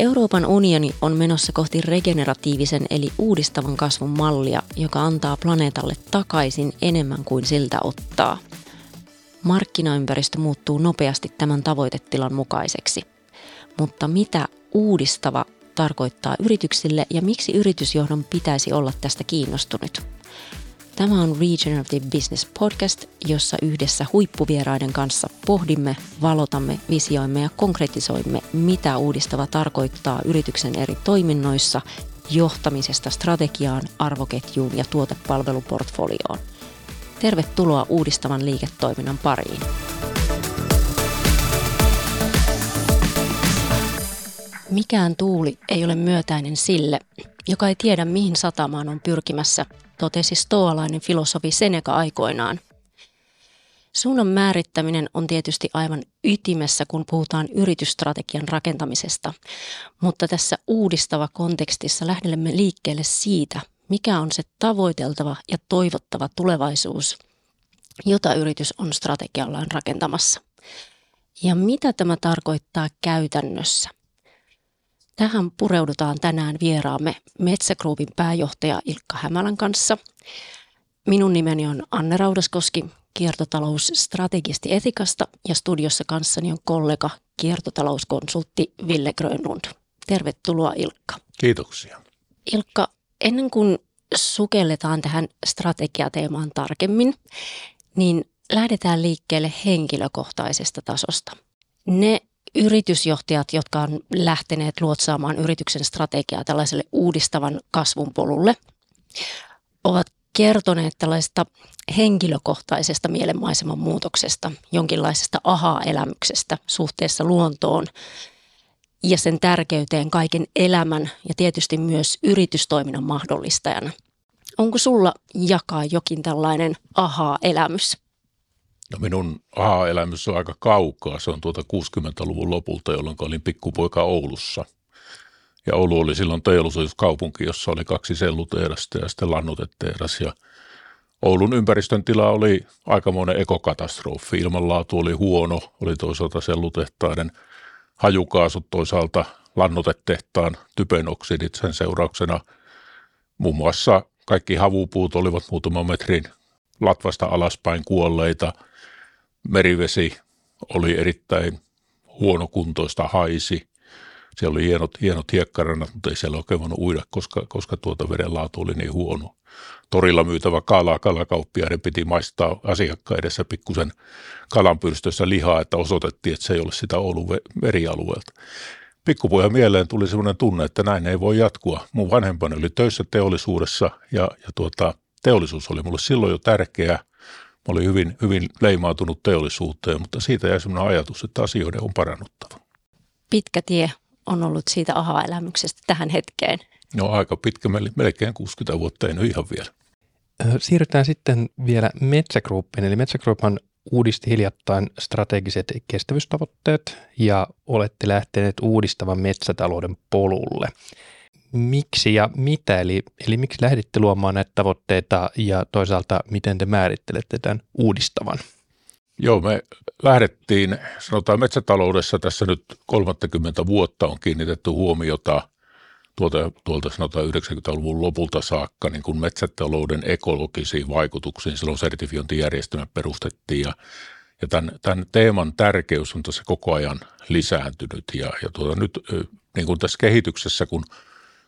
Euroopan unioni on menossa kohti regeneratiivisen eli uudistavan kasvun mallia, joka antaa planeetalle takaisin enemmän kuin siltä ottaa. Markkinaympäristö muuttuu nopeasti tämän tavoitetilan mukaiseksi. Mutta mitä uudistava tarkoittaa yrityksille ja miksi yritysjohdon pitäisi olla tästä kiinnostunut? Tämä on Regenerative Business Podcast, jossa yhdessä huippuvieraiden kanssa pohdimme, valotamme, visioimme ja konkretisoimme, mitä uudistava tarkoittaa yrityksen eri toiminnoissa, johtamisesta strategiaan, arvoketjuun ja tuotepalveluportfolioon. Tervetuloa uudistavan liiketoiminnan pariin. Mikään tuuli ei ole myötäinen sille, joka ei tiedä mihin satamaan on pyrkimässä totesi stoalainen filosofi Seneca aikoinaan. Suunnan määrittäminen on tietysti aivan ytimessä, kun puhutaan yritysstrategian rakentamisesta, mutta tässä uudistava kontekstissa lähdemme liikkeelle siitä, mikä on se tavoiteltava ja toivottava tulevaisuus, jota yritys on strategiallaan rakentamassa. Ja mitä tämä tarkoittaa käytännössä? Tähän pureudutaan tänään vieraamme Metsägruupin pääjohtaja Ilkka Hämälän kanssa. Minun nimeni on Anne Raudaskoski, kiertotalousstrategisti Etikasta ja studiossa kanssani on kollega kiertotalouskonsultti Ville Grönlund. Tervetuloa Ilkka. Kiitoksia. Ilkka, ennen kuin sukelletaan tähän strategiateemaan tarkemmin, niin lähdetään liikkeelle henkilökohtaisesta tasosta. Ne yritysjohtajat, jotka on lähteneet luotsaamaan yrityksen strategiaa tällaiselle uudistavan kasvun polulle, ovat kertoneet tällaista henkilökohtaisesta mielenmaiseman muutoksesta, jonkinlaisesta aha-elämyksestä suhteessa luontoon ja sen tärkeyteen kaiken elämän ja tietysti myös yritystoiminnan mahdollistajana. Onko sulla jakaa jokin tällainen aha-elämys? No minun aha-elämys on aika kaukaa. Se on tuota 60-luvun lopulta, jolloin olin pikkupoika Oulussa. Ja Oulu oli silloin teollisuuskaupunki, jossa oli kaksi sellutehdasta ja sitten lannutetehdas. Ja Oulun ympäristön tila oli aikamoinen ekokatastrofi. Ilmanlaatu oli huono, oli toisaalta sellutehtaiden hajukaasut, toisaalta lannotetehtaan typenoksidit sen seurauksena. Muun muassa kaikki havupuut olivat muutaman metrin latvasta alaspäin kuolleita – merivesi oli erittäin huonokuntoista, haisi. Siellä oli hienot, hienot hiekkarannat, mutta ei siellä oikein voinut uida, koska, koska tuota veden laatu oli niin huono. Torilla myytävä kala, kalakauppiaiden piti maistaa asiakkaan edessä pikkusen kalanpyrstössä lihaa, että osoitettiin, että se ei ole sitä Oulun merialueelta. Pikkupojan mieleen tuli sellainen tunne, että näin ei voi jatkua. Mun vanhempani oli töissä teollisuudessa ja, ja tuota, teollisuus oli mulle silloin jo tärkeä – Mä olin hyvin, hyvin leimautunut teollisuuteen, mutta siitä jäi sellainen ajatus, että asioiden on parannuttava. Pitkä tie on ollut siitä aha-elämyksestä tähän hetkeen. No aika pitkä, melkein 60 vuotta, en ihan vielä. Siirrytään sitten vielä Metsä Groupiin. Eli Metsä Grouphan uudisti hiljattain strategiset kestävyystavoitteet ja olette lähteneet uudistavan metsätalouden polulle miksi ja mitä, eli, eli miksi lähditte luomaan näitä tavoitteita ja toisaalta miten te määrittelette tämän uudistavan? Joo, me lähdettiin, sanotaan metsätaloudessa tässä nyt 30 vuotta on kiinnitetty huomiota tuolta, tuolta sanotaan 90-luvun lopulta saakka niin kuin metsätalouden ekologisiin vaikutuksiin. Silloin sertifiointijärjestelmä perustettiin ja, ja tämän, tämän teeman tärkeys on tässä koko ajan lisääntynyt ja, ja tuota, nyt niin kuin tässä kehityksessä, kun –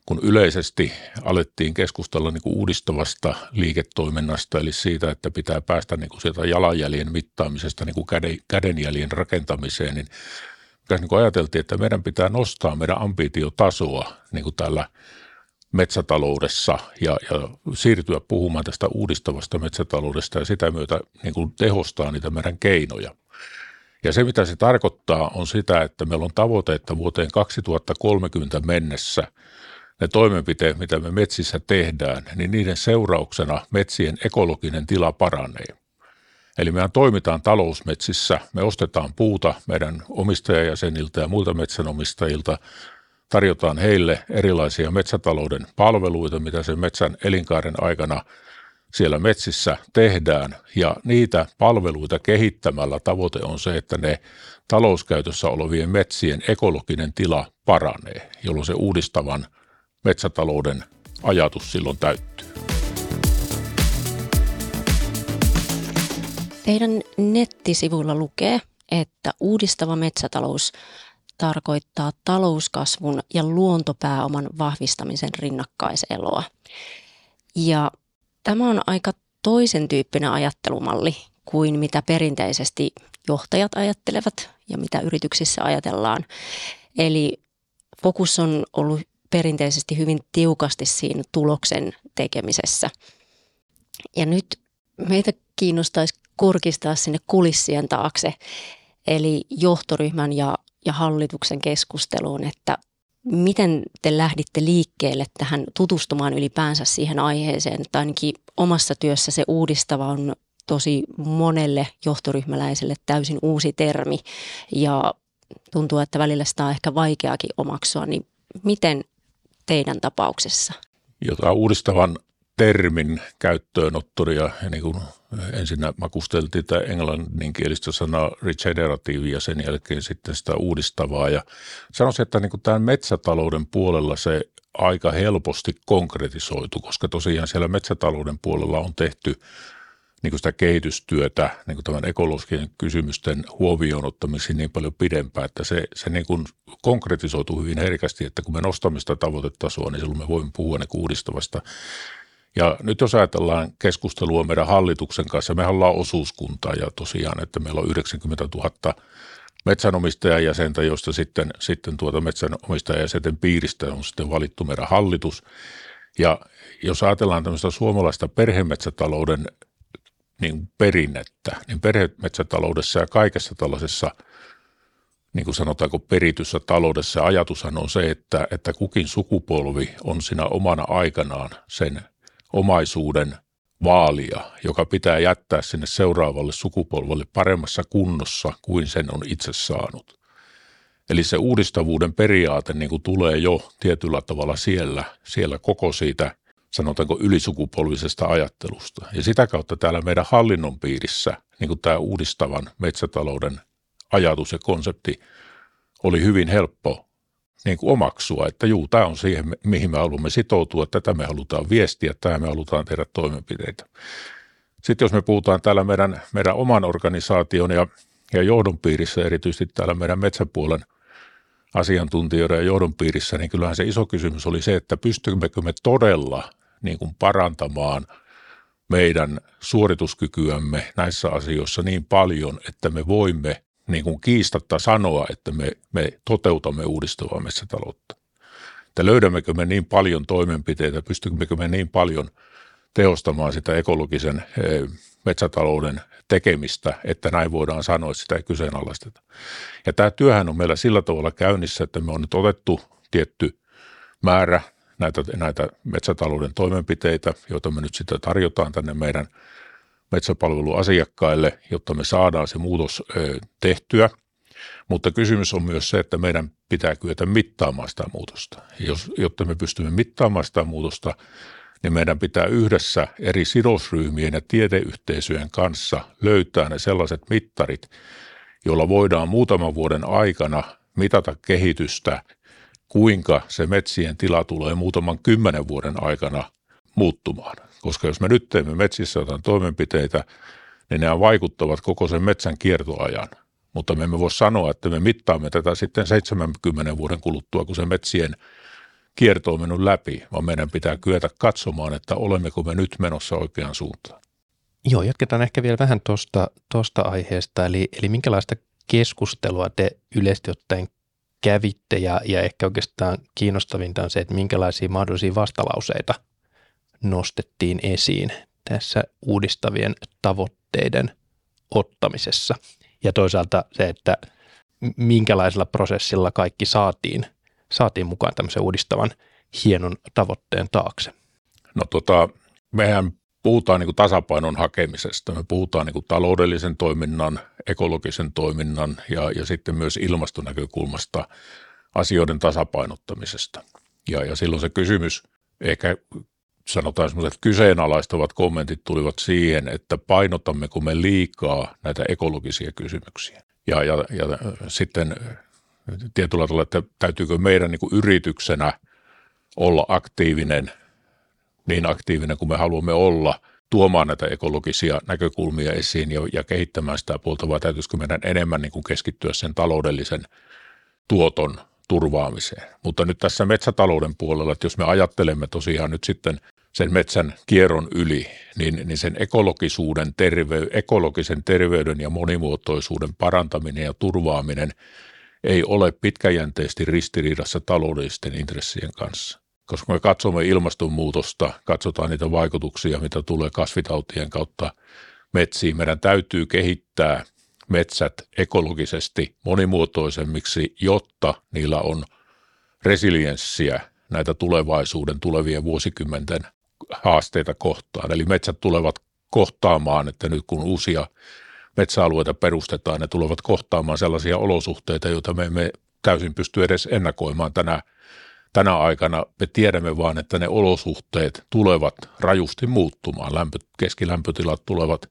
kun yleisesti alettiin keskustella niin kuin uudistavasta liiketoiminnasta, eli siitä, että pitää päästä niin kuin sieltä jalanjäljen mittaamisesta niin kuin käden, kädenjäljen rakentamiseen, niin, niin kuin ajateltiin, että meidän pitää nostaa meidän ambitiotasoa niin kuin täällä metsätaloudessa ja, ja siirtyä puhumaan tästä uudistavasta metsätaloudesta ja sitä myötä niin kuin tehostaa niitä meidän keinoja. Ja se, mitä se tarkoittaa, on sitä, että meillä on tavoite, että vuoteen 2030 mennessä – ne toimenpiteet, mitä me metsissä tehdään, niin niiden seurauksena metsien ekologinen tila paranee. Eli mehän toimitaan talousmetsissä, me ostetaan puuta meidän omistajajäseniltä ja muilta metsänomistajilta, tarjotaan heille erilaisia metsätalouden palveluita, mitä sen metsän elinkaaren aikana siellä metsissä tehdään ja niitä palveluita kehittämällä tavoite on se, että ne talouskäytössä olevien metsien ekologinen tila paranee, jolloin se uudistavan metsätalouden ajatus silloin täyttyy. Teidän nettisivuilla lukee, että uudistava metsätalous tarkoittaa talouskasvun ja luontopääoman vahvistamisen rinnakkaiseloa. Ja tämä on aika toisen tyyppinen ajattelumalli kuin mitä perinteisesti johtajat ajattelevat ja mitä yrityksissä ajatellaan. Eli fokus on ollut perinteisesti hyvin tiukasti siinä tuloksen tekemisessä. Ja nyt meitä kiinnostaisi kurkistaa sinne kulissien taakse, eli johtoryhmän ja, ja hallituksen keskusteluun, että miten te lähditte liikkeelle tähän tutustumaan ylipäänsä siihen aiheeseen, että ainakin omassa työssä se uudistava on tosi monelle johtoryhmäläiselle täysin uusi termi ja tuntuu, että välillä sitä on ehkä vaikeakin omaksua, niin miten teidän tapauksessa? Jota uudistavan termin käyttöönotto ja niin kuin ensinnä makusteltiin tätä englanninkielistä sanaa regenerative ja sen jälkeen sitten sitä uudistavaa. Ja sanoisin, että niin kuin tämän metsätalouden puolella se aika helposti konkretisoitu, koska tosiaan siellä metsätalouden puolella on tehty niin kuin sitä kehitystyötä niin kuin tämän ekologisen kysymysten huomioon ottamisiin niin paljon pidempään, että se, se niin kuin konkretisoituu hyvin herkästi, että kun me nostamme sitä tavoitetasoa, niin silloin me voimme puhua niin uudistavasta ja nyt jos ajatellaan keskustelua meidän hallituksen kanssa, me ollaan osuuskunta ja tosiaan, että meillä on 90 000 metsänomistajajäsentä, joista sitten, sitten tuota metsänomistajajäsenten piiristä on sitten valittu meidän hallitus. Ja jos ajatellaan tämmöistä suomalaista perhemetsätalouden niin perinnettä, niin perhemetsätaloudessa ja kaikessa tällaisessa – niin kuin sanotaanko perityssä taloudessa ajatushan on se, että, että kukin sukupolvi on siinä omana aikanaan sen omaisuuden vaalia, joka pitää jättää sinne seuraavalle sukupolvelle paremmassa kunnossa kuin sen on itse saanut. Eli se uudistavuuden periaate niin kuin tulee jo tietyllä tavalla siellä, siellä koko siitä, sanotaanko ylisukupolvisesta ajattelusta. Ja sitä kautta täällä meidän hallinnon piirissä niin kuin tämä uudistavan metsätalouden ajatus ja konsepti oli hyvin helppo niin kuin omaksua, että juu, tämä on siihen, mihin me haluamme sitoutua, tätä me halutaan viestiä, tämä me halutaan tehdä toimenpiteitä. Sitten jos me puhutaan täällä meidän, meidän oman organisaation ja, ja johdon piirissä, erityisesti täällä meidän metsäpuolen asiantuntijoiden ja johdon piirissä, niin kyllähän se iso kysymys oli se, että pystymmekö me todella niin kuin parantamaan meidän suorituskykyämme näissä asioissa niin paljon, että me voimme niin kuin kiistatta sanoa, että me, me toteutamme uudistavaa metsätaloutta. Että löydämmekö me niin paljon toimenpiteitä, pystymmekö me niin paljon tehostamaan sitä ekologisen eh, metsätalouden tekemistä, että näin voidaan sanoa, että sitä ei kyseenalaisteta. Ja tämä työhän on meillä sillä tavalla käynnissä, että me on nyt otettu tietty määrä näitä, näitä metsätalouden toimenpiteitä, joita me nyt sitten tarjotaan tänne meidän – metsäpalveluasiakkaille, jotta me saadaan se muutos tehtyä. Mutta kysymys on myös se, että meidän pitää kyetä mittaamaan sitä muutosta. Jos, jotta me pystymme mittaamaan sitä muutosta, niin meidän pitää yhdessä eri sidosryhmien ja tiedeyhteisöjen kanssa löytää ne sellaiset mittarit, joilla voidaan muutaman vuoden aikana mitata kehitystä, kuinka se metsien tila tulee muutaman kymmenen vuoden aikana muuttumaan. Koska jos me nyt teemme metsissä jotain toimenpiteitä, niin ne vaikuttavat koko sen metsän kiertoajan. Mutta me emme voi sanoa, että me mittaamme tätä sitten 70 vuoden kuluttua, kun se metsien kierto on mennyt läpi, vaan meidän pitää kyetä katsomaan, että olemmeko me nyt menossa oikeaan suuntaan. Joo, jatketaan ehkä vielä vähän tuosta tosta aiheesta, eli, eli minkälaista keskustelua te yleisesti ottaen kävitte ja, ja ehkä oikeastaan kiinnostavinta on se, että minkälaisia mahdollisia vastalauseita – nostettiin esiin tässä uudistavien tavoitteiden ottamisessa. Ja toisaalta se, että minkälaisella prosessilla kaikki saatiin, saatiin mukaan tämmöisen uudistavan hienon tavoitteen taakse. No tota, mehän puhutaan niin tasapainon hakemisesta. Me puhutaan niin taloudellisen toiminnan, ekologisen toiminnan ja, ja sitten myös ilmastonäkökulmasta asioiden tasapainottamisesta. Ja, ja silloin se kysymys ehkä sanotaan semmoiset kyseenalaistavat kommentit tulivat siihen, että painotammeko me liikaa näitä ekologisia kysymyksiä. Ja, ja, ja sitten tietyllä tavalla, että täytyykö meidän niin kuin yrityksenä olla aktiivinen, niin aktiivinen kuin me haluamme olla, tuomaan näitä ekologisia näkökulmia esiin ja, ja kehittämään sitä puolta, vai täytyisikö meidän enemmän niin kuin keskittyä sen taloudellisen tuoton turvaamiseen. Mutta nyt tässä metsätalouden puolella, että jos me ajattelemme tosiaan nyt sitten sen metsän kierron yli, niin, niin sen ekologisuuden, terve, ekologisen terveyden ja monimuotoisuuden parantaminen ja turvaaminen ei ole pitkäjänteisesti ristiriidassa taloudellisten intressien kanssa. Koska me katsomme ilmastonmuutosta, katsotaan niitä vaikutuksia, mitä tulee kasvitautien kautta metsiin, meidän täytyy kehittää metsät ekologisesti monimuotoisemmiksi, jotta niillä on resilienssiä näitä tulevaisuuden tulevien vuosikymmenten haasteita kohtaan. Eli metsät tulevat kohtaamaan, että nyt kun uusia metsäalueita perustetaan, ne tulevat kohtaamaan sellaisia olosuhteita, joita me emme täysin pysty edes ennakoimaan tänä, tänä aikana. Me tiedämme vaan, että ne olosuhteet tulevat rajusti muuttumaan. Lämpö, keskilämpötilat tulevat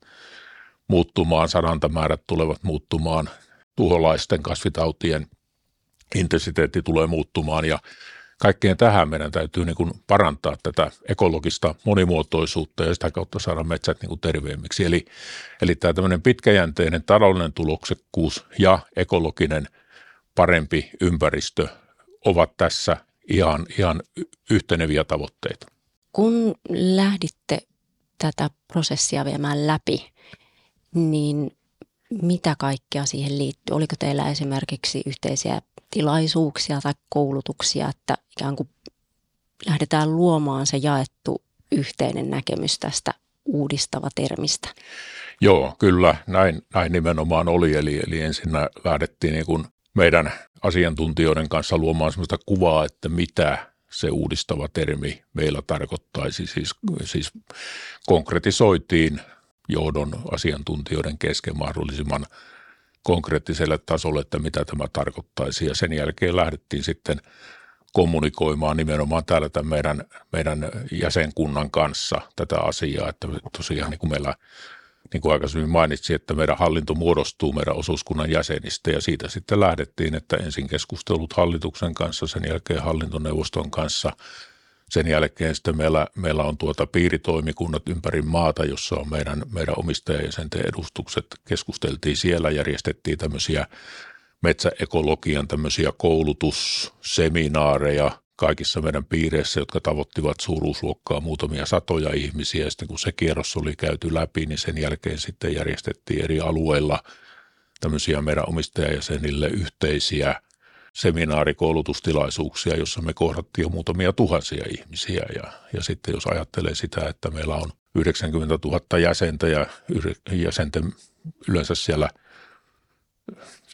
muuttumaan, sadantamäärät tulevat muuttumaan, tuholaisten kasvitautien intensiteetti tulee muuttumaan ja kaikkeen tähän meidän täytyy niin kuin parantaa tätä ekologista monimuotoisuutta ja sitä kautta saada metsät niin kuin terveemmiksi. Eli, eli tämä tämmöinen pitkäjänteinen taloudellinen tuloksekkuus ja ekologinen parempi ympäristö ovat tässä ihan, ihan yhteneviä tavoitteita. Kun lähditte tätä prosessia viemään läpi, niin mitä kaikkea siihen liittyy? Oliko teillä esimerkiksi yhteisiä tilaisuuksia tai koulutuksia, että ikään kuin lähdetään luomaan se jaettu yhteinen näkemys tästä uudistava termistä? Joo, kyllä näin, näin nimenomaan oli. Eli, eli ensin lähdettiin niin kuin meidän asiantuntijoiden kanssa luomaan sellaista kuvaa, että mitä se uudistava termi meillä tarkoittaisi. Siis, siis konkretisoitiin johdon asiantuntijoiden kesken mahdollisimman konkreettiselle tasolle, että mitä tämä tarkoittaisi. Ja sen jälkeen lähdettiin sitten kommunikoimaan nimenomaan täällä tämän meidän, meidän jäsenkunnan kanssa tätä asiaa, että tosiaan niin kuin meillä niin kuin aikaisemmin mainitsin, että meidän hallinto muodostuu meidän osuuskunnan jäsenistä ja siitä sitten lähdettiin, että ensin keskustelut hallituksen kanssa, sen jälkeen hallintoneuvoston kanssa – sen jälkeen sitten meillä, meillä on tuota piiritoimikunnat ympäri maata, jossa on meidän, meidän omistajajäsenten edustukset. Keskusteltiin siellä, järjestettiin tämmöisiä metsäekologian tämmöisiä koulutusseminaareja kaikissa meidän piireissä, jotka tavoittivat suuruusluokkaa muutamia satoja ihmisiä. Sitten kun se kierros oli käyty läpi, niin sen jälkeen sitten järjestettiin eri alueilla tämmöisiä meidän omistajajäsenille yhteisiä seminaarikoulutustilaisuuksia, jossa me kohdattiin jo muutamia tuhansia ihmisiä. Ja, ja sitten jos ajattelee sitä, että meillä on 90 000 jäsentä ja jäsenten yleensä siellä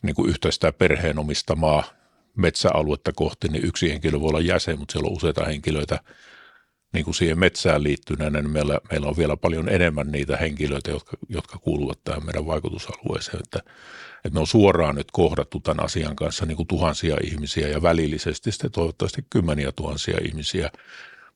niin kuin yhteistä perheen omistamaa metsäaluetta kohti, niin yksi henkilö voi olla jäsen, mutta siellä on useita henkilöitä niin kuin siihen metsään liittyneenä, niin meillä, meillä on vielä paljon enemmän niitä henkilöitä, jotka, jotka kuuluvat tähän meidän vaikutusalueeseen. Että että me on suoraan nyt kohdattu tämän asian kanssa niin kuin tuhansia ihmisiä ja välillisesti sitten toivottavasti kymmeniä tuhansia ihmisiä.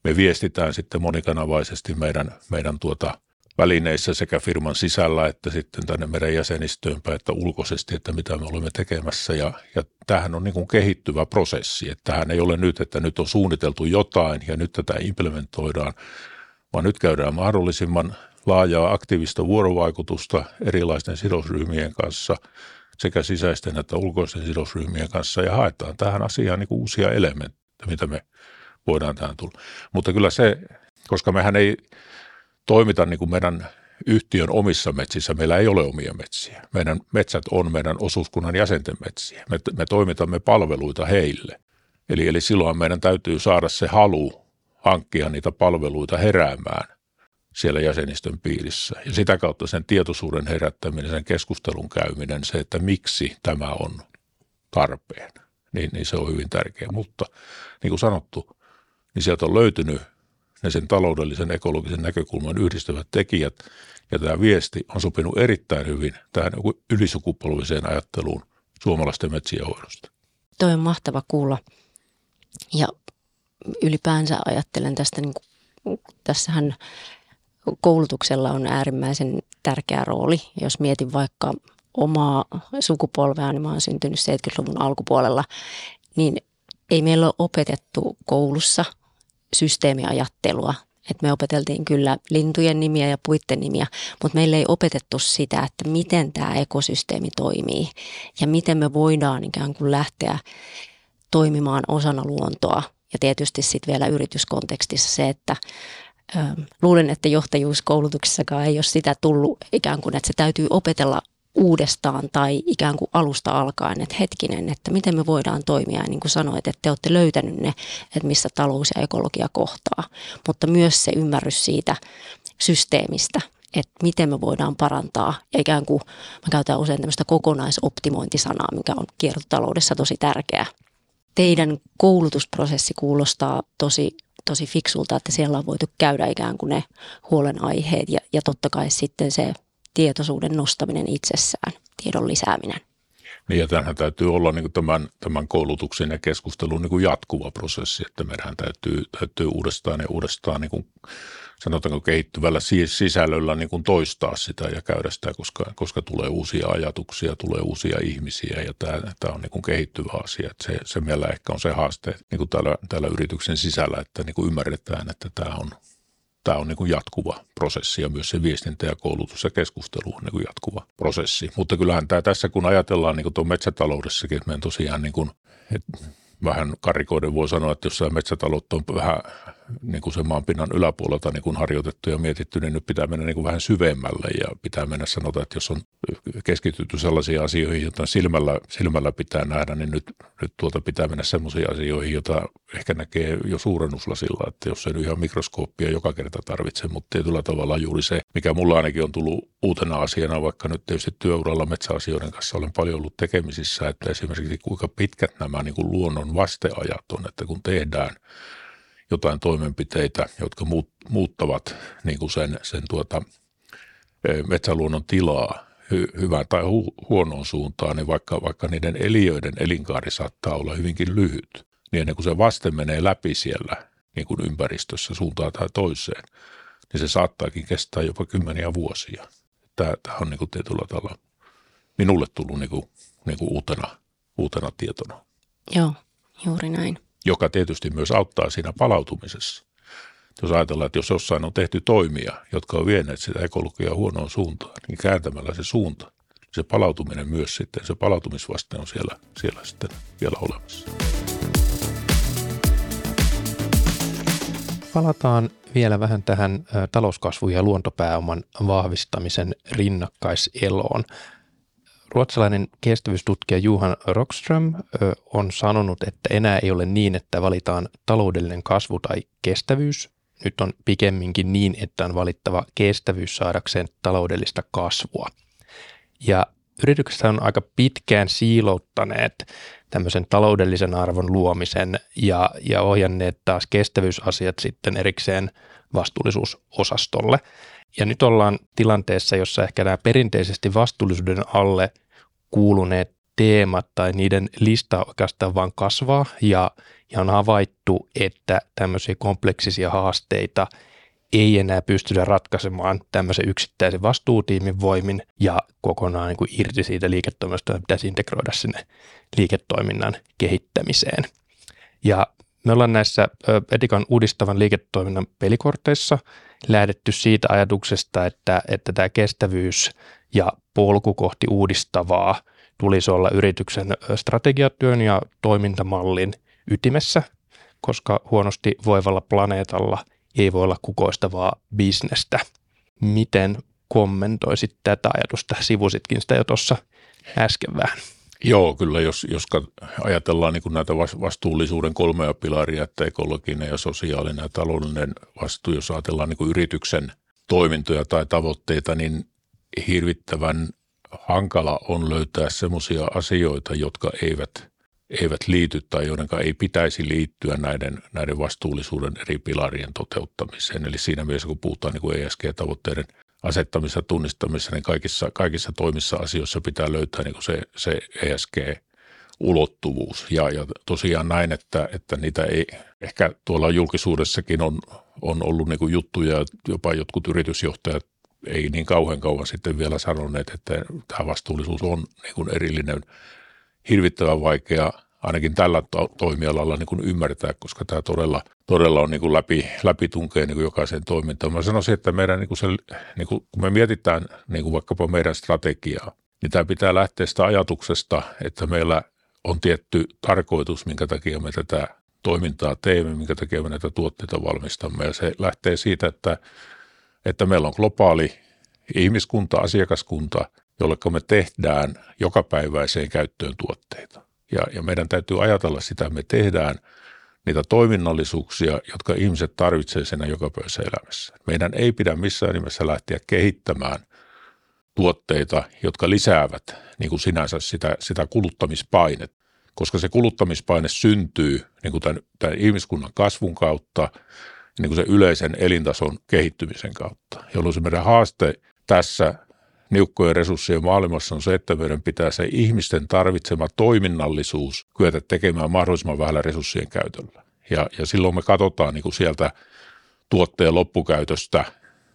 Me viestitään sitten monikanavaisesti meidän, meidän tuota välineissä sekä firman sisällä että sitten tänne meidän jäsenistöönpä, että ulkoisesti, että mitä me olemme tekemässä. Ja, ja tämähän on niin kuin kehittyvä prosessi, että tähän ei ole nyt, että nyt on suunniteltu jotain ja nyt tätä implementoidaan, vaan nyt käydään mahdollisimman laajaa aktiivista vuorovaikutusta erilaisten sidosryhmien kanssa sekä sisäisten että ulkoisten sidosryhmien kanssa ja haetaan tähän asiaan niin uusia elementtejä, mitä me voidaan tähän tulla. Mutta kyllä se, koska mehän ei toimita niin kuin meidän yhtiön omissa metsissä, meillä ei ole omia metsiä. Meidän metsät on meidän osuuskunnan jäsenten metsiä. Me, me toimitamme palveluita heille. Eli, eli silloin meidän täytyy saada se halu hankkia niitä palveluita heräämään siellä jäsenistön piirissä. Ja sitä kautta sen tietoisuuden herättäminen, sen keskustelun käyminen, se, että miksi tämä on tarpeen, niin, niin se on hyvin tärkeää. Mutta niin kuin sanottu, niin sieltä on löytynyt ne sen taloudellisen ekologisen näkökulman yhdistävät tekijät, ja tämä viesti on sopinut erittäin hyvin tähän ylisukupolviseen ajatteluun suomalaisten metsien hoidosta. Toi on mahtava kuulla. Ja ylipäänsä ajattelen tästä niin tässähän koulutuksella on äärimmäisen tärkeä rooli. Jos mietin vaikka omaa sukupolvea, niin mä oon syntynyt 70-luvun alkupuolella, niin ei meillä ole opetettu koulussa systeemiajattelua. Et me opeteltiin kyllä lintujen nimiä ja puitten nimiä, mutta meillä ei opetettu sitä, että miten tämä ekosysteemi toimii ja miten me voidaan ikään kuin lähteä toimimaan osana luontoa. Ja tietysti sitten vielä yrityskontekstissa se, että luulen, että johtajuuskoulutuksessakaan ei ole sitä tullut ikään kuin, että se täytyy opetella uudestaan tai ikään kuin alusta alkaen, että hetkinen, että miten me voidaan toimia. Ja niin kuin sanoit, että te olette löytänyt ne, että missä talous ja ekologia kohtaa, mutta myös se ymmärrys siitä systeemistä, että miten me voidaan parantaa. Ja ikään kuin mä käytän usein tämmöistä kokonaisoptimointisanaa, mikä on kiertotaloudessa tosi tärkeä. Teidän koulutusprosessi kuulostaa tosi tosi fiksulta, että siellä on voitu käydä ikään kuin ne huolenaiheet ja, ja totta kai sitten se tietoisuuden nostaminen itsessään, tiedon lisääminen. Niin ja tämähän täytyy olla niin kuin tämän, tämän koulutuksen ja keskustelun niin kuin jatkuva prosessi, että meidän täytyy, täytyy uudestaan ja uudestaan niin kuin sanotaanko kehittyvällä sisällöllä niin kuin toistaa sitä ja käydä sitä, koska, koska tulee uusia ajatuksia, tulee uusia ihmisiä ja tämä, tämä on niin kuin kehittyvä asia. Että se, se meillä ehkä on se haaste niin kuin täällä, täällä yrityksen sisällä, että niin kuin ymmärretään, että tämä on, tämä on niin kuin jatkuva prosessi ja myös se viestintä ja koulutus ja keskustelu on niin kuin jatkuva prosessi. Mutta kyllähän tämä tässä, kun ajatellaan niin kuin tuon metsätaloudessakin, että meidän tosiaan niin kuin, että vähän karikoiden voi sanoa, että jos metsätaloutta on vähän niin kuin sen maanpinnan yläpuolelta niin kuin harjoitettu ja mietitty, niin nyt pitää mennä niin kuin vähän syvemmälle ja pitää mennä sanotaan, että jos on keskitytty sellaisiin asioihin, joita silmällä, silmällä pitää nähdä, niin nyt, nyt tuolta pitää mennä sellaisiin asioihin, joita ehkä näkee jo suurennuslasilla, että jos ei ihan mikroskooppia joka kerta tarvitse, mutta tietyllä tavalla juuri se, mikä mulla ainakin on tullut uutena asiana, vaikka nyt tietysti työuralla metsäasioiden kanssa olen paljon ollut tekemisissä, että esimerkiksi kuinka pitkät nämä niin kuin luonnon vasteajat on, että kun tehdään – jotain toimenpiteitä, jotka muuttavat niin kuin sen, sen tuota, metsäluonnon tilaa hy, hyvään tai hu, huonoon suuntaan, niin vaikka, vaikka niiden eliöiden elinkaari saattaa olla hyvinkin lyhyt, niin ennen kuin se vaste menee läpi siellä niin kuin ympäristössä suuntaan tai toiseen, niin se saattaakin kestää jopa kymmeniä vuosia. Tämä, tämä on niin kuin tietyllä tavalla minulle tullut niin kuin, niin kuin uutena, uutena tietona. Joo, juuri näin joka tietysti myös auttaa siinä palautumisessa. Jos ajatellaan, että jos jossain on tehty toimia, jotka on vieneet sitä ekologiaa huonoon suuntaan, niin kääntämällä se suunta, se palautuminen myös sitten, se palautumisvaste on siellä, siellä sitten vielä olemassa. Palataan vielä vähän tähän talouskasvun ja luontopääoman vahvistamisen rinnakkaiseloon. Ruotsalainen kestävyystutkija Juhan Rockström on sanonut, että enää ei ole niin, että valitaan taloudellinen kasvu tai kestävyys. Nyt on pikemminkin niin, että on valittava kestävyys saadakseen taloudellista kasvua. Ja yritykset on aika pitkään siilouttaneet tämmöisen taloudellisen arvon luomisen ja, ja ohjanneet taas kestävyysasiat sitten erikseen vastuullisuusosastolle. Ja nyt ollaan tilanteessa, jossa ehkä nämä perinteisesti vastuullisuuden alle kuuluneet teemat tai niiden lista oikeastaan vaan kasvaa ja, ja on havaittu, että tämmöisiä kompleksisia haasteita ei enää pystytä ratkaisemaan tämmöisen yksittäisen vastuutiimin voimin ja kokonaan niin kuin irti siitä liiketoiminnasta pitäisi integroida sinne liiketoiminnan kehittämiseen. Ja me ollaan näissä Etikan uudistavan liiketoiminnan pelikorteissa lähdetty siitä ajatuksesta, että, että tämä kestävyys ja polku kohti uudistavaa tulisi olla yrityksen strategiatyön ja toimintamallin ytimessä, koska huonosti voivalla planeetalla ei voi olla kukoistavaa bisnestä. Miten kommentoisit tätä ajatusta? Sivusitkin sitä jo tuossa äsken vähän. Joo, kyllä jos, jos ajatellaan niin näitä vastuullisuuden kolmea pilaria, että ekologinen ja sosiaalinen ja taloudellinen vastuu, jos ajatellaan niin yrityksen toimintoja tai tavoitteita, niin hirvittävän hankala on löytää semmoisia asioita, jotka eivät, eivät liity tai joiden ei pitäisi liittyä näiden, näiden vastuullisuuden eri pilarien toteuttamiseen. Eli siinä mielessä, kun puhutaan niin ESG-tavoitteiden asettamisessa tunnistamisessa, niin kaikissa, kaikissa toimissa asioissa pitää löytää niin se, se ESG ulottuvuus. Ja, ja tosiaan näin, että, että niitä ei, ehkä tuolla julkisuudessakin on, on ollut niin kuin juttuja, jopa jotkut yritysjohtajat ei niin kauhean kauan sitten vielä sanoneet, että tämä vastuullisuus on niin kuin erillinen, hirvittävän vaikea ainakin tällä to- toimialalla niin kuin ymmärtää, koska tämä todella, todella on niin kuin läpi, läpi tunkee niin kuin jokaiseen toimintaan. Mä sanoisin, että meidän, niin kuin se, niin kuin, kun me mietitään niin kuin vaikkapa meidän strategiaa, niin tämä pitää lähteä sitä ajatuksesta, että meillä on tietty tarkoitus, minkä takia me tätä toimintaa teemme, minkä takia me näitä tuotteita valmistamme. Ja se lähtee siitä, että, että meillä on globaali ihmiskunta, asiakaskunta, jolle me tehdään jokapäiväiseen käyttöön tuotteita. Ja, ja meidän täytyy ajatella sitä, me tehdään niitä toiminnallisuuksia, jotka ihmiset tarvitsevat siinä jokapäiväisessä elämässä. Meidän ei pidä missään nimessä lähteä kehittämään tuotteita, jotka lisäävät niin kuin sinänsä sitä, sitä kuluttamispainetta, koska se kuluttamispaine syntyy niin kuin tämän, tämän ihmiskunnan kasvun kautta, niin kuin se yleisen elintason kehittymisen kautta, jolloin se meidän haaste tässä niukkojen resurssien maailmassa on se, että meidän pitää se ihmisten tarvitsema toiminnallisuus kyetä tekemään mahdollisimman vähällä resurssien käytöllä. Ja, ja silloin me katsotaan niin kuin sieltä tuotteen loppukäytöstä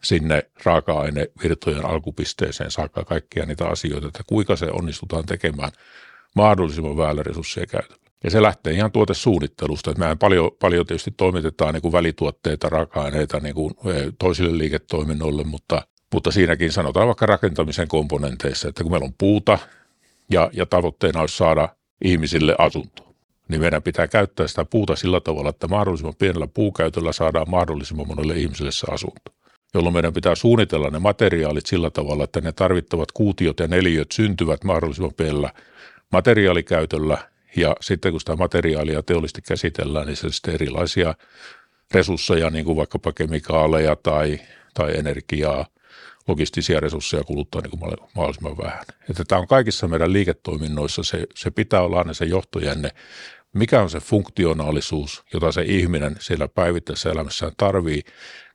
sinne raaka-ainevirtojen alkupisteeseen saakka kaikkia niitä asioita, että kuinka se onnistutaan tekemään mahdollisimman vähällä resurssien käytöllä. Ja se lähtee ihan tuotesuunnittelusta. Että mehän paljon, paljon tietysti toimitetaan niin kuin välituotteita, raaka-aineita niin kuin eh, toisille liiketoiminnoille, mutta mutta siinäkin sanotaan vaikka rakentamisen komponenteissa, että kun meillä on puuta ja, ja tavoitteena olisi saada ihmisille asunto, niin meidän pitää käyttää sitä puuta sillä tavalla, että mahdollisimman pienellä puukäytöllä saadaan mahdollisimman monelle ihmiselle se asunto. Jolloin meidän pitää suunnitella ne materiaalit sillä tavalla, että ne tarvittavat kuutiot ja neliöt syntyvät mahdollisimman pienellä materiaalikäytöllä ja sitten kun sitä materiaalia teollisesti käsitellään, niin se sitten erilaisia resursseja, niin kuin vaikkapa kemikaaleja tai, tai energiaa logistisia resursseja kuluttaa niin kuin mahdollisimman vähän. Että tämä on kaikissa meidän liiketoiminnoissa, se, se pitää olla aina se johtojänne, mikä on se funktionaalisuus, jota se ihminen siellä päivittäisessä elämässään tarvii,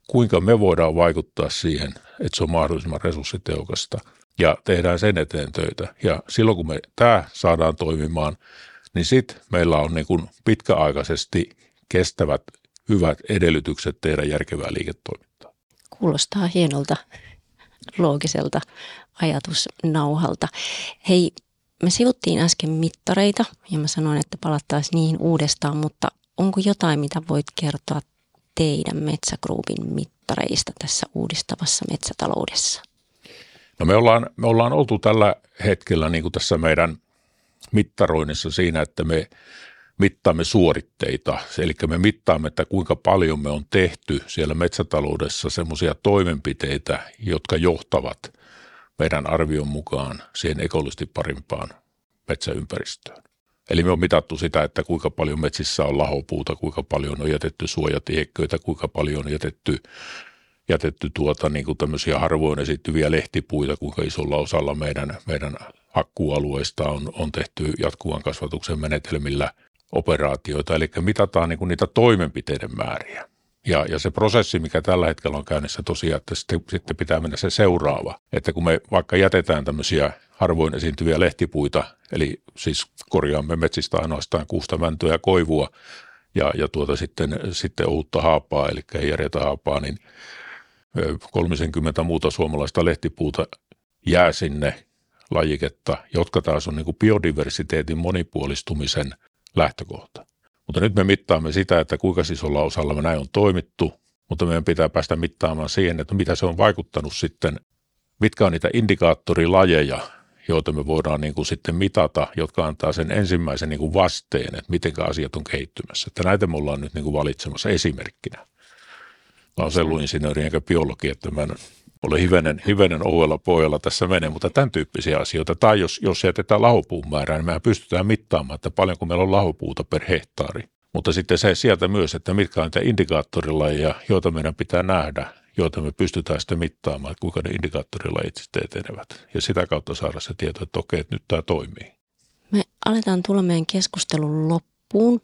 kuinka me voidaan vaikuttaa siihen, että se on mahdollisimman resurssitehokasta ja tehdään sen eteen töitä. Ja silloin kun me tämä saadaan toimimaan, niin sitten meillä on niin kuin pitkäaikaisesti kestävät hyvät edellytykset tehdä järkevää liiketoimintaa. Kuulostaa hienolta loogiselta ajatusnauhalta. Hei, me sivuttiin äsken mittareita ja mä sanoin, että palattaisiin niihin uudestaan, mutta onko jotain, mitä voit kertoa teidän Metsägruupin mittareista tässä uudistavassa metsätaloudessa? No me ollaan, me ollaan oltu tällä hetkellä niin kuin tässä meidän mittaroinnissa siinä, että me mittaamme suoritteita, eli me mittaamme, että kuinka paljon me on tehty siellä metsätaloudessa semmoisia toimenpiteitä, jotka johtavat meidän arvion mukaan siihen ekologisesti parimpaan metsäympäristöön. Eli me on mitattu sitä, että kuinka paljon metsissä on lahopuuta, kuinka paljon on jätetty suojatiekköitä, kuinka paljon on jätetty, jätetty tuota, niin kuin tämmöisiä harvoin esittyviä lehtipuita, kuinka isolla osalla meidän, meidän hakkualueista on, on tehty jatkuvan kasvatuksen menetelmillä operaatioita, eli mitataan niin kuin niitä toimenpiteiden määriä. Ja, ja se prosessi, mikä tällä hetkellä on käynnissä tosiaan, että sitten, sitten pitää mennä se seuraava. Että kun me vaikka jätetään tämmöisiä harvoin esiintyviä lehtipuita, eli siis korjaamme metsistä ainoastaan kuusta mäntyä ja koivua, ja, ja tuota sitten, sitten uutta haapaa, eli ei järjetä haapaa, niin 30 muuta suomalaista lehtipuuta jää sinne lajiketta, jotka taas on niin kuin biodiversiteetin monipuolistumisen lähtökohta. Mutta nyt me mittaamme sitä, että kuinka isolla osalla me näin on toimittu, mutta meidän pitää päästä mittaamaan siihen, että mitä se on vaikuttanut sitten, mitkä on niitä indikaattorilajeja, joita me voidaan niin kuin sitten mitata, jotka antaa sen ensimmäisen niin kuin vasteen, että miten asiat on kehittymässä. Että näitä me ollaan nyt niin kuin valitsemassa esimerkkinä. Mä olen selluinsinööri enkä biologi, että mä en ole hivenen, hivenen ohuella pohjalla tässä menee, mutta tämän tyyppisiä asioita. Tai jos, jos jätetään lahopuun määrää, niin mehän pystytään mittaamaan, että paljonko meillä on lahopuuta per hehtaari. Mutta sitten se sieltä myös, että mitkä on niitä indikaattorilajeja, joita meidän pitää nähdä, joita me pystytään sitten mittaamaan, että kuinka ne indikaattorilajit sitten etenevät. Ja sitä kautta saada se tieto, että okei, että nyt tämä toimii. Me aletaan tulla meidän keskustelun loppuun.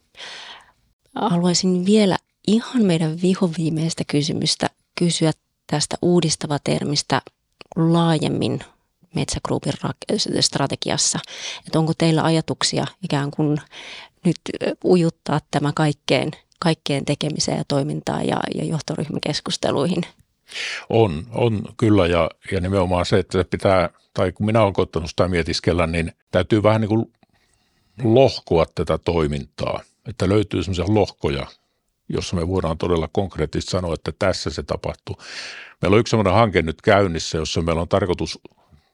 Haluaisin vielä ihan meidän vihoviimeistä kysymystä kysyä tästä uudistava termistä laajemmin Metsä Groupin strategiassa. Että onko teillä ajatuksia ikään kuin nyt ujuttaa tämä kaikkeen, kaikkeen tekemiseen ja toimintaan ja, ja johtoryhmäkeskusteluihin? On, on kyllä ja, ja nimenomaan se, että pitää, tai kun minä olen koittanut sitä mietiskellä, niin täytyy vähän niin kuin lohkoa tätä toimintaa, että löytyy sellaisia lohkoja, jossa me voidaan todella konkreettisesti sanoa, että tässä se tapahtuu. Meillä on yksi sellainen hanke nyt käynnissä, jossa meillä on tarkoitus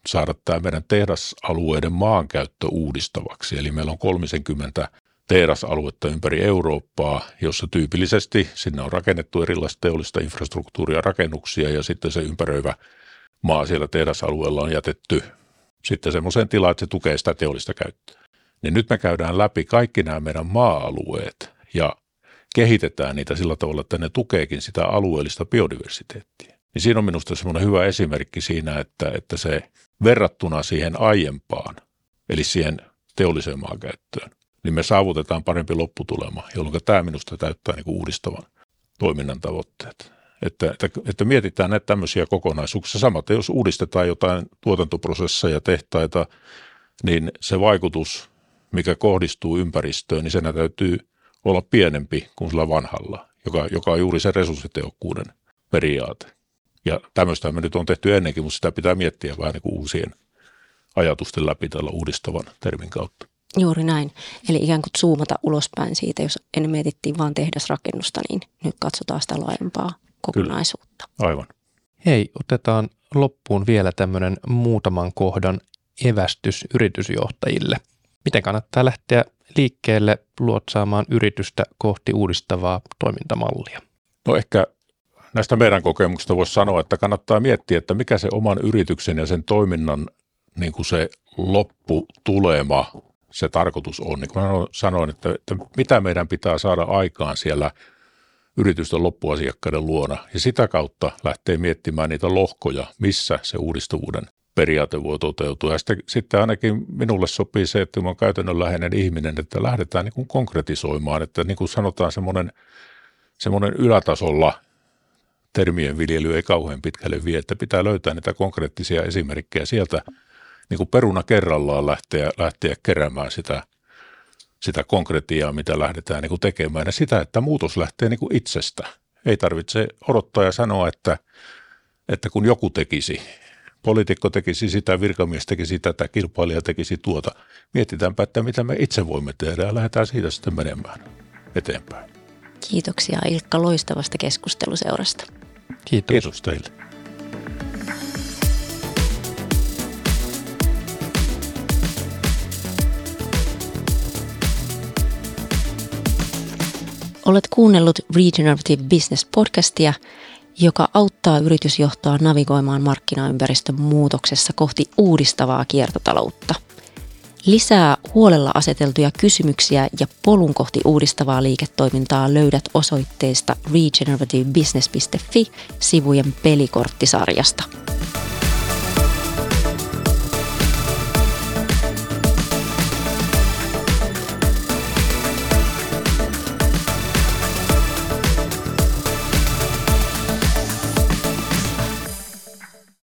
saada tämä meidän tehdasalueiden maankäyttö uudistavaksi. Eli meillä on 30 tehdasaluetta ympäri Eurooppaa, jossa tyypillisesti sinne on rakennettu erilaista teollista infrastruktuuria, rakennuksia ja sitten se ympäröivä maa siellä tehdasalueella on jätetty sitten semmoiseen tilaan, että se tukee sitä teollista käyttöä. Niin nyt me käydään läpi kaikki nämä meidän maa-alueet ja kehitetään niitä sillä tavalla, että ne tukeekin sitä alueellista biodiversiteettiä. Niin siinä on minusta semmoinen hyvä esimerkki siinä, että, että se verrattuna siihen aiempaan, eli siihen teolliseen maankäyttöön, niin me saavutetaan parempi lopputulema, jolloin tämä minusta täyttää niin kuin uudistavan toiminnan tavoitteet. Että, että, että mietitään näitä tämmöisiä kokonaisuuksia. Samaten jos uudistetaan jotain tuotantoprosesseja, tehtaita, niin se vaikutus, mikä kohdistuu ympäristöön, niin senä täytyy olla pienempi kuin sillä vanhalla, joka, joka on juuri se resurssitehokkuuden periaate. Ja tämmöistä me nyt on tehty ennenkin, mutta sitä pitää miettiä vähän niin kuin uusien ajatusten läpi tällä uudistavan termin kautta. Juuri näin. Eli ikään kuin zoomata ulospäin siitä, jos ennen mietittiin vain tehdasrakennusta, niin nyt katsotaan sitä laajempaa kokonaisuutta. Kyllä. Aivan. Hei, otetaan loppuun vielä tämmöinen muutaman kohdan evästys yritysjohtajille. Miten kannattaa lähteä liikkeelle luotsaamaan yritystä kohti uudistavaa toimintamallia? No ehkä näistä meidän kokemuksista voisi sanoa, että kannattaa miettiä, että mikä se oman yrityksen ja sen toiminnan niin kuin se lopputulema, se tarkoitus on. Niin kuin mä sanoin, että, että mitä meidän pitää saada aikaan siellä yritysten loppuasiakkaiden luona. Ja sitä kautta lähtee miettimään niitä lohkoja, missä se uudistuvuuden periaate voi toteutua. Ja sitten, sitten ainakin minulle sopii se, että mä olen käytännönläheinen ihminen, että lähdetään niin kuin konkretisoimaan, että niin kuin sanotaan semmoinen, semmoinen ylätasolla termien viljely ei kauhean pitkälle vie, että pitää löytää niitä konkreettisia esimerkkejä sieltä niin kuin peruna kerrallaan lähteä, lähteä keräämään sitä, sitä konkretiaa, mitä lähdetään niin kuin tekemään ja sitä, että muutos lähtee niin kuin itsestä. Ei tarvitse odottaa ja sanoa, että, että kun joku tekisi, poliitikko tekisi sitä, virkamies tekisi tätä, kilpailija tekisi tuota. Mietitäänpä, että mitä me itse voimme tehdä ja lähdetään siitä sitten menemään eteenpäin. Kiitoksia Ilkka loistavasta keskusteluseurasta. Kiitos. Kiitos teille. Olet kuunnellut Regenerative Business podcastia, joka auttaa yritysjohtoa navigoimaan markkinaympäristön muutoksessa kohti uudistavaa kiertotaloutta. Lisää huolella aseteltuja kysymyksiä ja polun kohti uudistavaa liiketoimintaa löydät osoitteesta regenerativebusiness.fi sivujen pelikorttisarjasta.